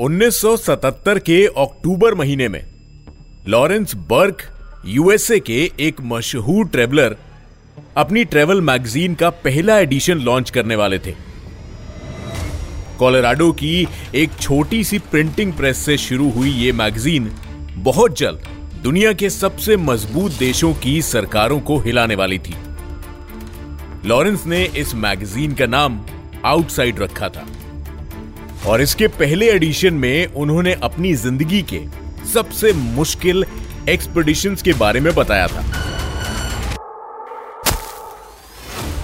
1977 के अक्टूबर महीने में, लॉरेंस बर्क, यूएसए के एक मशहूर ट्रेवलर, अपनी ट्रेवल मैगजीन का पहला एडिशन लॉन्च करने वाले थे। कोलोराडो की एक छोटी सी प्रिंटिंग प्रेस से शुरू हुई ये मैगजीन बहुत जल्द दुनिया के सबसे मज़बूत देशों की सरकारों को हिलाने वाली थी। लॉरेंस ने इस मैगजीन का नाम आउटसाइड रखा था। और इसके पहले एडिशन में उन्होंने अपनी ज़िंदगी के सबसे मुश्किल एक्सपेडिशंस के बारे में बताया था।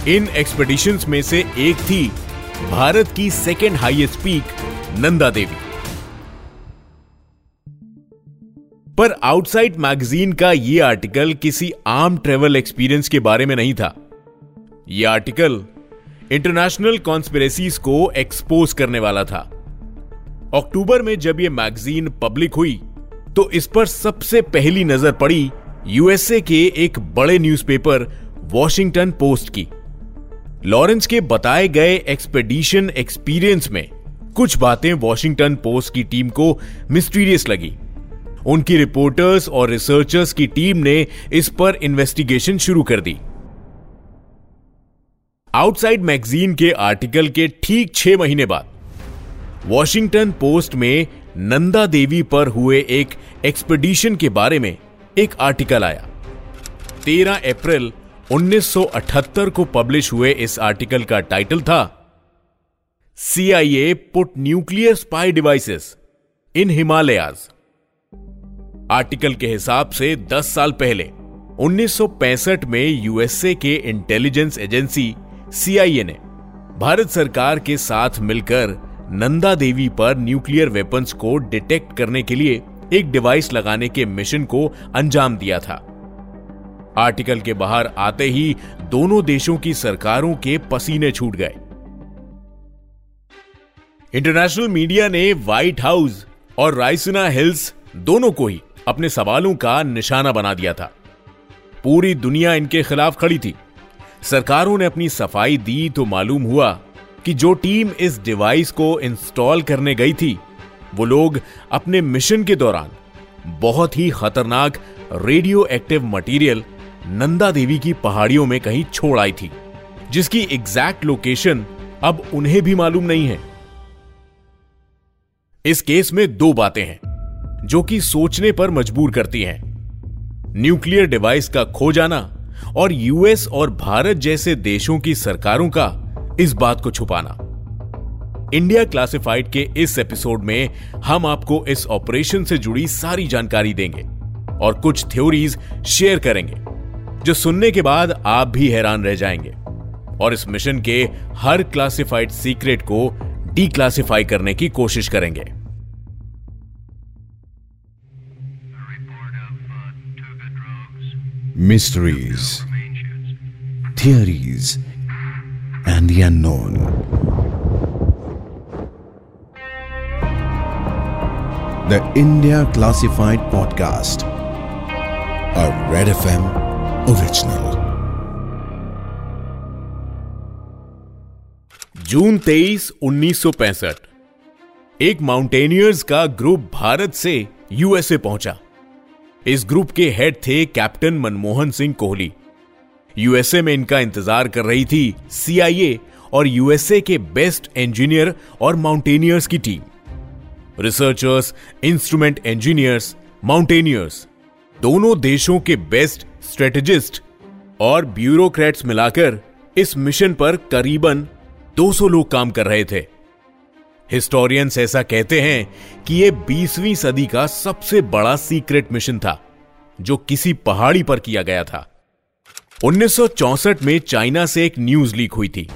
इन एक्सपेडिशंस में से एक थी भारत की second highest peak Nanda Devi. पर आउटसाइड मैगजीन का यह आर्टिकल किसी आम ट्रेवल एक्सपीरियंस के बारे में नहीं था। यह आर्टिकल इंटरनेशनल कॉन्स्पिरेसीज को एक्सपोज करने वाला था। अक्टूबर में जब यह मैगजीन पब्लिक हुई तो इस पर सबसे पहली नज़र पड़ी यूएसए के एक बड़े न्यूज़पेपर, वॉशिंगटन पोस्ट की। लॉरेंस के बताए गए एक्सपेडिशन एक्सपीरियंस में कुछ बातें वॉशिंगटन पोस्ट की टीम को मिस्टीरियस लगी। उनकी रिपोर्टर्स और रिसर्चर्स की टीम ने इस पर इन्वेस्टिगेशन शुरू कर दी। आउटसाइड मैगजीन के आर्टिकल के ठीक छह महीने बाद वॉशिंगटन पोस्ट में नंदा देवी पर हुए एक एक्सपेडिशन के बारे में एक आर्टिकल आया। 13 अप्रैल 1978 को पब्लिश हुए इस आर्टिकल का टाइटल था CIA put nuclear spy devices in Himalayas article के हिसाब से 10 साल पहले 1965 में यूएसए के इंटेलिजेंस एजेंसी सीआईए ने भारत सरकार के साथ मिलकर नंदा देवी पर न्यूक्लियर वेपन्स को डिटेक्ट करने के लिए एक डिवाइस लगाने के मिशन को अंजाम दिया था। आर्टिकल के बाहर आते ही दोनों देशों की सरकारों के पसीने छूट गए। इंटरनेशनल मीडिया ने व्हाइट हाउस और रायसिना हिल्स दोनों को ही अपने सवालों का निशाना बना दिया था। पूरी दुनिया इनके खिलाफ खड़ी थी। सरकारों ने अपनी सफ़ाई दी तो मालूम हुआ कि जो टीम इस डिवाइस को इंस्टॉल करने गई थी, वो लोग अपने मिशन के दौरान बहुत ही खतरनाक radio active material Nanda Devi की पहाड़ियों में कहीं छोड़ आई थी, जिसकी एग्जैक्ट लोकेशन अब उन्हें भी मालूम नहीं है। इस केस में दो बातें हैं, जो कि सोचने पर मजबूर करती हैं। न्यूक्लियर डिवाइस का खो जाना और यूएस और भारत जैसे देशों की सरकारों का इस बात को छुपाना। इंडिया क्लासिफाइड के इस एपिसोड में हम आपको इस ऑपरेशन से जुड़ी सारी जानकारी देंगे और कुछ थ्योरीज शेयर करेंगे, जो सुनने के बाद आप भी हैरान रह जाएँगे और इस मिशन के हर क्लासिफाइड सीक्रेट को डीक्लासिफाई करने की कोशिश करेंगे। Mysteries, theories, and the unknown. The India Classified Podcast, a Red FM original. जून 23, 1965 एक माउंटेनियर्स का ग्रुप भारत से यूएसए पहुँचा इस ग्रुप के हेड थे कैप्टन मनमोहन सिंह कोहली। यूएसए में इनका इंतज़ार कर रही थी सीआईए और यूएसए के बेस्ट इंजीनियर और माउंटेनियर्स की team researchers instrument engineers mountaineers दोनों देशों के बेस्ट स्ट्रेटेजिस्ट और ब्यूरोक्रेट्स मिलाकर इस मिशन पर करीबन 200 लोग काम कर रहे थे। हिस्टोरियंस ऐसा कहते हैं कि यह बीसवीं सदी का सबसे बड़ा सीक्रेट मिशन था, जो किसी पहाड़ी पर किया गया था। 1964 में चाइना से एक न्यूज़ लीक हुई थी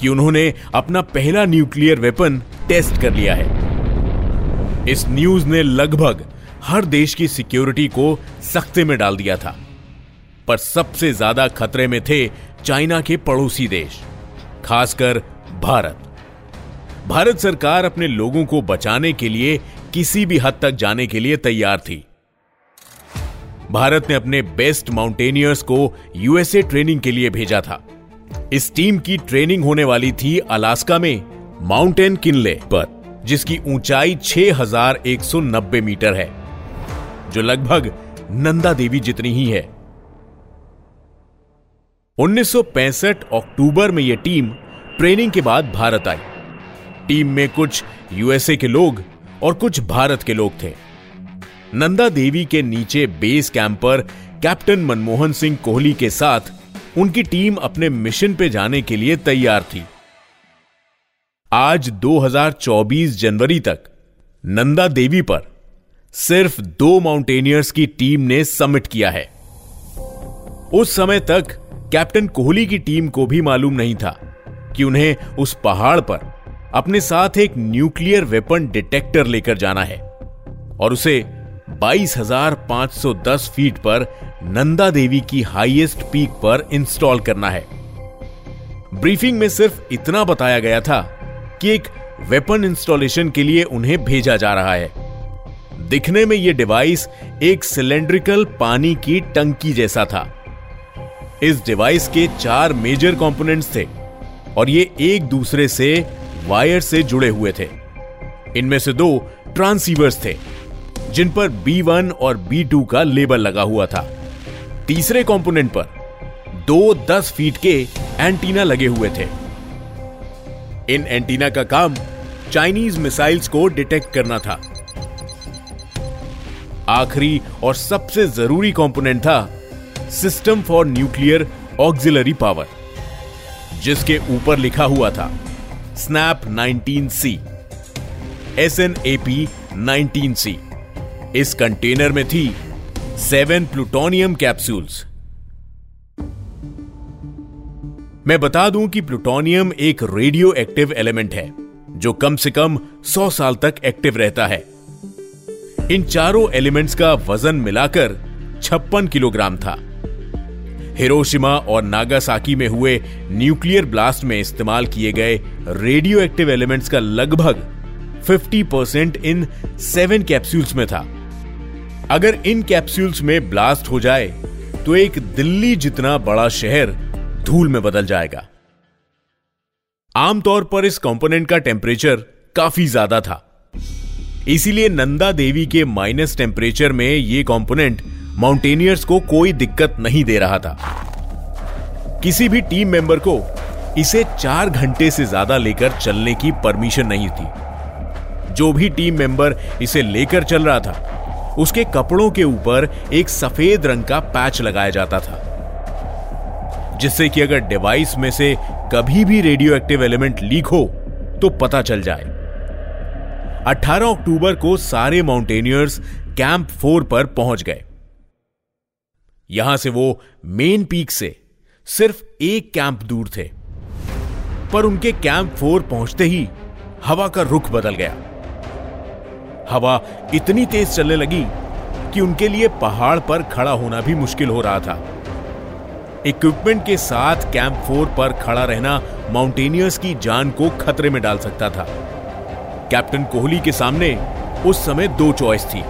कि उन्होंने अपना पहला न्यूक्लियर वेपन टेस्ट कर लिया है। इस न्यूज़ ने लगभग हर देश की सिक्योरिटी को सख्ते में डाल दिया था, पर सबसे ज़्यादा खतरे में थे चाइना के पड़ोसी देश, खासकर भारत। भारत सरकार अपने लोगों को बचाने के लिए किसी भी हद तक जाने के लिए तैयार थी। भारत ने अपने बेस्ट माउंटेनियर्स को यूएसए ट्रेनिंग के लिए भेजा था। इस टीम की ट्रेनिंग होने वाली थी अलास्का में, माउंटेन किनले पर, जिसकी ऊंचाई 6190 मीटर है, जो लगभग नंदा देवी जितनी ही है। 1965 अक्टूबर में यह टीम ट्रेनिंग के बाद भारत आई। टीम में कुछ यूएसए के लोग और कुछ भारत के लोग थे। नंदा देवी के नीचे बेस कैंप पर कैप्टन मनमोहन सिंह कोहली के साथ उनकी टीम अपने मिशन पे जाने के लिए तैयार थी। आज 2024 जनवरी तक नंदा देवी पर सिर्फ़ दो माउंटेनियर्स की टीम ने समिट किया है। उस समय तक कैप्टन कोहली की टीम को भी मालूम नहीं था कि उन्हें उस पहाड़ पर अपने साथ एक न्यूक्लियर वेपन डिटेक्टर लेकर जाना है और उसे 22,510 फीट पर नंदा देवी की हाईएस्ट पीक पर इंस्टॉल करना है। ब्रीफिंग में सिर्फ़ इतना बताया गया था कि एक वेपन इंस्टॉलेशन के लिए उन्हें भेजा जा रहा है। दिखने में यह डिवाइस एक सिलेंड्रिकल पानी की टंकी जैसा था। इस डिवाइस के चार मेजर कंपोनेंट्स थे और ये एक दूसरे से वायर से जुड़े हुए थे। इनमें से दो ट्रांसीवर्स थे, जिन पर B1 और B2 का लेबल लगा हुआ था। तीसरे कंपोनेंट पर दो 10 फीट के एंटीना लगे हुए थे। इन एंटीना का काम चाइनीज़ मिसाइल्स को डिटेक्ट करना था। आखिरी और सबसे ज़रूरी कंपोनेंट था system for nuclear auxiliary power, जिसके ऊपर लिखा हुआ था। Snap 19C S N A P nineteen C इस कंटेनर में थी सेवन प्लूटोनियम कैप्सूल्स मैं बता दूँ कि प्लूटोनियम एक रेडियो एक्टिव एलिमेंट है, जो कम से कम 100 साल तक एक्टिव रहता है। इन चारों एलिमेंट्स का वज़न मिलाकर छप्पन किलोग्राम था। हिरोशिमा और नागासाकी में हुए न्यूक्लियर ब्लास्ट में इस्तेमाल किए गए रेडियो एक्टिव एलिमेंट्स का लगभग 50 परसेंट इन सेवन कैप्सूल्स में था। अगर इन कैप्सूल्स में ब्लास्ट हो जाए तो एक दिल्ली जितना बड़ा शहर धूल में बदल जाएगा। आमतौर पर इस कंपोनेंट का टेम्परेचर काफ़ी ज़्यादा था। इसीलिए नंदा देवी के माइनस टेम्परेचर में यह कंपोनेंट माउंटेनियर्स को कोई दिक्कत नहीं दे रहा था। किसी भी टीम मेंबर को इसे चार घंटे से ज़्यादा लेकर चलने की परमिशन नहीं थी। जो भी टीम मेंबर इसे लेकर चल रहा था, उसके कपड़ों के ऊपर एक सफ़ेद रंग का पैच लगाया जाता था, जिससे कि अगर डिवाइस में से कभी भी रेडियो एक्टिव एलिमेंट लीक हो तो पता चल जाए। 18 अक्टूबर को सारे माउंटेनियर्स कैंप फोर पर पहुँच गए। यहाँ से वो मेन पीक से सिर्फ़ एक कैंप दूर थे। पर उनके कैंप फोर पहुँचते ही हवा का रुख बदल गया। हवा इतनी तेज चलने लगी कि उनके लिए पहाड़ पर खड़ा होना भी मुश्किल हो रहा था। इक्विपमेंट के साथ कैंप फोर पर खड़ा रहना माउंटेनियर्स की जान को खतरे में डाल सकता था। कैप्टन कोहली के सामने उस समय दो चॉइस थी।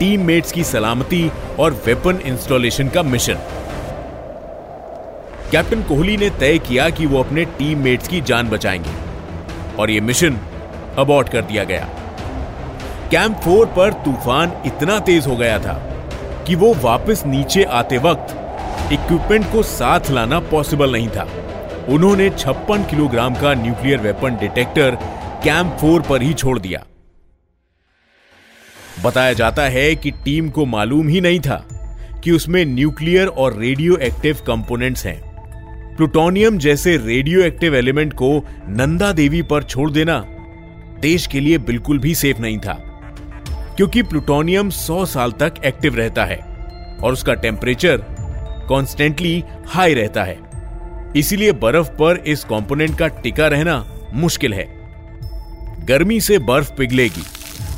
टीममेट्स की सलामती और वेपन इंस्टॉलेशन का मिशन। कैप्टन कोहली ने तय किया कि वो अपने टीममेट्स की जान बचाएँगे। और यह मिशन अबॉर्ट कर दिया गया। कैंप फोर पर तूफ़ान इतना तेज हो गया था कि वो वापस नीचे आते वक्त इक्विपमेंट को साथ लाना पॉसिबल नहीं था। उन्होंने छप्पन किलोग्राम का nuclear weapon detector camp four पर ही छोड़ दिया। बताया जाता है कि टीम को मालूम ही नहीं था कि उसमें न्यूक्लियर और रेडियो एक्टिव कंपोनेंट्स हैं। प्लूटोनियम जैसे रेडियो एक्टिव एलिमेंट को नंदा देवी पर छोड़ देना देश के लिए बिल्कुल भी सेफ़ नहीं था, क्योंकि प्लूटोनियम 100 साल तक एक्टिव रहता है और उसका टेम्परेचर कॉन्स्टेंटली हाई रहता है। इसीलिए बर्फ़ पर इस कंपोनेंट का टिका रहना मुश्किल है। गर्मी से बर्फ़ पिघलेगी।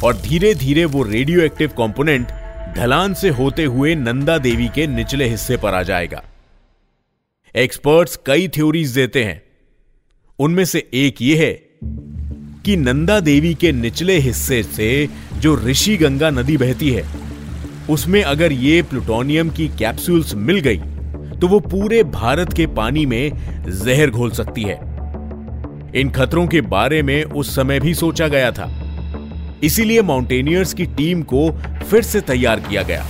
और धीरे धीरे वो रेडियो एक्टिव कॉम्पोनेंट ढलान से होते हुए नंदा देवी के निचले हिस्से पर आ जाएगा। एक्सपर्ट्स कई थ्योरीज देते हैं। उनमें से एक यह है कि नंदा देवी के निचले हिस्से से जो ऋषि गंगा नदी बहती है, उसमें अगर ये प्लूटोनियम की कैप्सूल्स मिल गई तो वो पूरे भारत के पानी में जहर घोल सकती है। इन खतरों के बारे में उस समय भी सोचा गया था। इसीलिए माउंटेनियर्स की टीम को फिर से तैयार किया गया।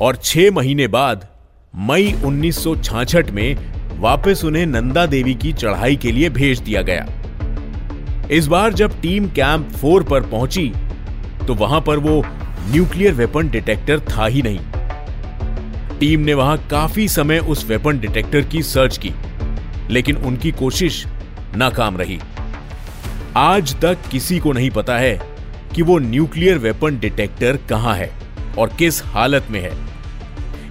और छह महीने बाद, मई 1966 में वापस उन्हें नंदा देवी की चढ़ाई के लिए भेज दिया गया। इस बार जब टीम कैंप फोर पर पहुँची तो वहाँ पर वो न्यूक्लियर वेपन डिटेक्टर था ही नहीं। टीम ने वहाँ काफ़ी समय उस वेपन डिटेक्टर की सर्च की, लेकिन उनकी कोशिश नाकाम रही। आज तक किसी को नहीं पता है कि वो न्यूक्लियर वेपन डिटेक्टर कहाँ है और किस हालत में है।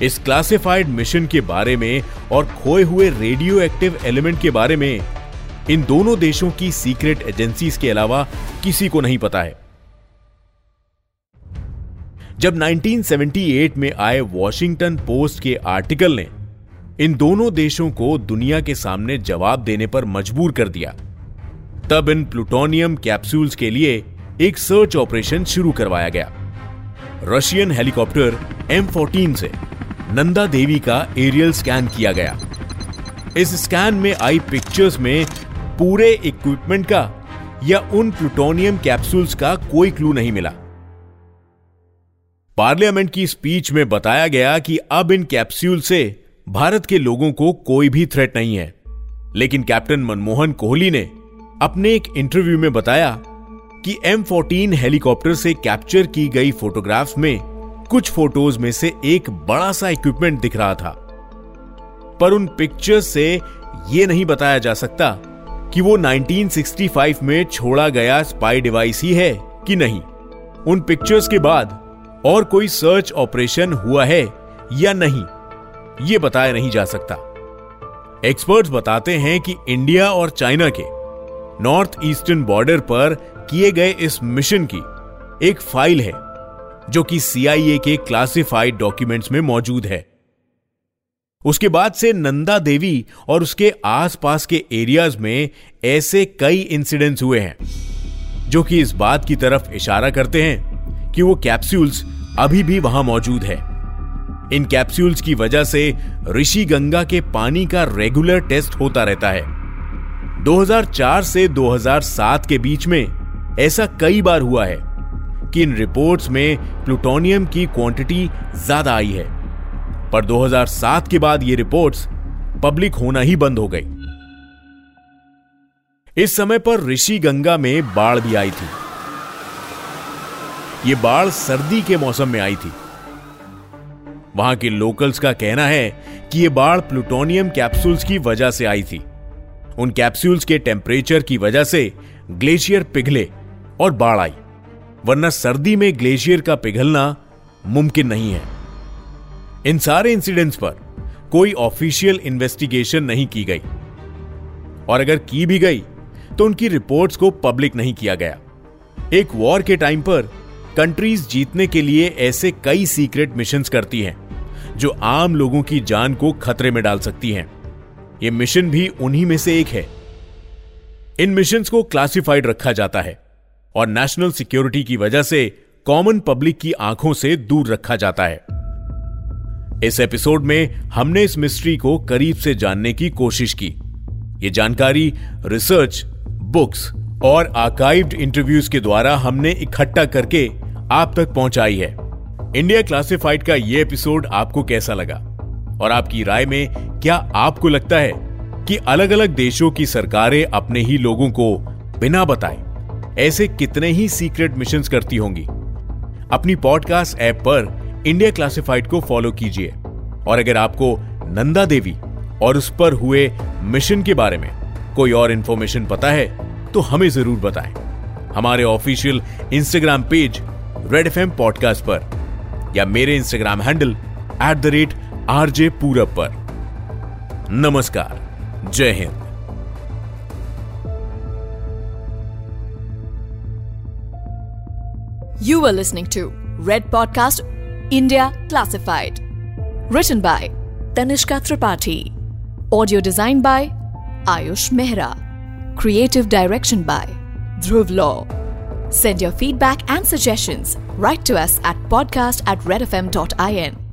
इस क्लासिफाइड मिशन के बारे में और खोए हुए रेडियो एक्टिव एलिमेंट के बारे में इन दोनों देशों की सीक्रेट एजेंसीज के अलावा किसी को नहीं पता है। जब 1978 में आए वॉशिंगटन पोस्ट के आर्टिकल ने इन दोनों देशों को दुनिया के सामने जवाब देने पर मजबूर कर दिया। तब इन प्लूटोनियम कैप्सूल्स के लिए एक सर्च ऑपरेशन शुरू करवाया गया। रशियन हेलीकॉप्टर एम फोर्टीन से नंदा देवी का एरियल स्कैन किया गया। इस स्कैन में आई पिक्चर्स में पूरे इक्विपमेंट का या उन प्लूटोनियम कैप्सूल्स का कोई क्लू नहीं मिला। पार्लियामेंट की स्पीच में बताया गया कि अब इन कैप्सूल से भारत के लोगों को कोई भी थ्रेट नहीं है। लेकिन कैप्टन मनमोहन कोहली ने अपने एक इंटरव्यू में बताया कि एम फोर्टीन हेलीकॉप्टर से कैप्चर की गई फोटोग्राफ्स में कुछ फ़ोटोज़ में से एक बड़ा सा इक्विपमेंट दिख रहा था। पर उन पिक्चर्स से यह नहीं बताया जा सकता कि वो 1965 में छोड़ा गया स्पाई डिवाइस ही है कि नहीं। उन पिक्चर्स के बाद और कोई सर्च ऑपरेशन हुआ है या नहीं यह बताया नहीं जा सकता। एक्सपर्ट्स बताते हैं कि इंडिया और चाइना के नॉर्थ ईस्टर्न बॉर्डर पर किए गए इस मिशन की एक फ़ाइल है, जो कि सीआईए के क्लासिफाइड डॉक्यूमेंट्स में मौजूद है। उसके बाद से नंदा देवी और उसके आसपास के एरियाज़ में ऐसे कई इंसिडेंट्स हुए हैं, जो कि इस बात की तरफ़ इशारा करते हैं कि वो कैप्सूल्स अभी भी वहाँ मौजूद है। इन कैप्सूल्स की वजह से ऋषि गंगा के पानी का रेगुलर टेस्ट होता रहता है। 2004 से 2007 के बीच में ऐसा कई बार हुआ है कि इन रिपोर्ट्स में प्लूटोनियम की क्वांटिटी ज़्यादा आई है। पर 2007 के बाद ये रिपोर्ट्स पब्लिक होना ही बंद हो गई। इस समय पर ऋषि गंगा में बाढ़ भी आई थी। ये बाढ़ सर्दी के मौसम में आई थी। वहाँ के लोकल्स का कहना है कि यह बाढ़ प्लूटोनियम कैप्सूल्स की वजह से आई थी। उन कैप्सूल्स के टेम्परेचर की वजह से ग्लेशियर पिघले। और बाढ़ आई। वरना सर्दी में ग्लेशियर का पिघलना मुमकिन नहीं है। इन सारे इंसिडेंट्स पर कोई ऑफिशियल इन्वेस्टिगेशन नहीं की गई। और अगर की भी गई तो उनकी रिपोर्ट्स को पब्लिक नहीं किया गया। एक वॉर के टाइम पर कंट्रीज़ जीतने के लिए ऐसे कई सीक्रेट मिशन करती हैं, जो आम लोगों की जान को खतरे में डाल सकती हैं। यह मिशन भी उन्हीं में से एक है। इन मिशन को क्लासिफाइड रखा जाता है। और नेशनल सिक्योरिटी की वजह से कॉमन पब्लिक की आँखों से दूर रखा जाता है। इस एपिसोड में हमने इस मिस्ट्री को करीब से जानने की कोशिश की। यह जानकारी रिसर्च बुक्स और आर्काइव्ड इंटरव्यूज़ के द्वारा हमने इकट्ठा करके आप तक पहुंचाई है। इंडिया क्लासिफाइड का यह एपिसोड आपको कैसा लगा? और आपकी राय में क्या आपको लगता है कि अलग अलग देशों की सरकारें अपने ही लोगों को बिना बताए ऐसे कितने ही सीक्रेट मिशन करती होंगी। अपनी पॉडकास्ट ऐप पर इंडिया क्लासिफाइड को फॉलो कीजिए। और अगर आपको नंदा देवी और उस पर हुए मिशन के बारे में कोई और इंफॉर्मेशन पता है तो हमें ज़रूर बताएँ। हमारे official Instagram page Red FM podcast पर या मेरे Instagram handle at the rate RJ Purab पर। नमस्कार, जय Hind. You were listening to Red Podcast India Classified. Written by Tanishka Tripathi. Audio designed by Ayush Mehra. Creative direction by Dhruv Law. Send your feedback and suggestions. Write to us at podcast at redfm.in.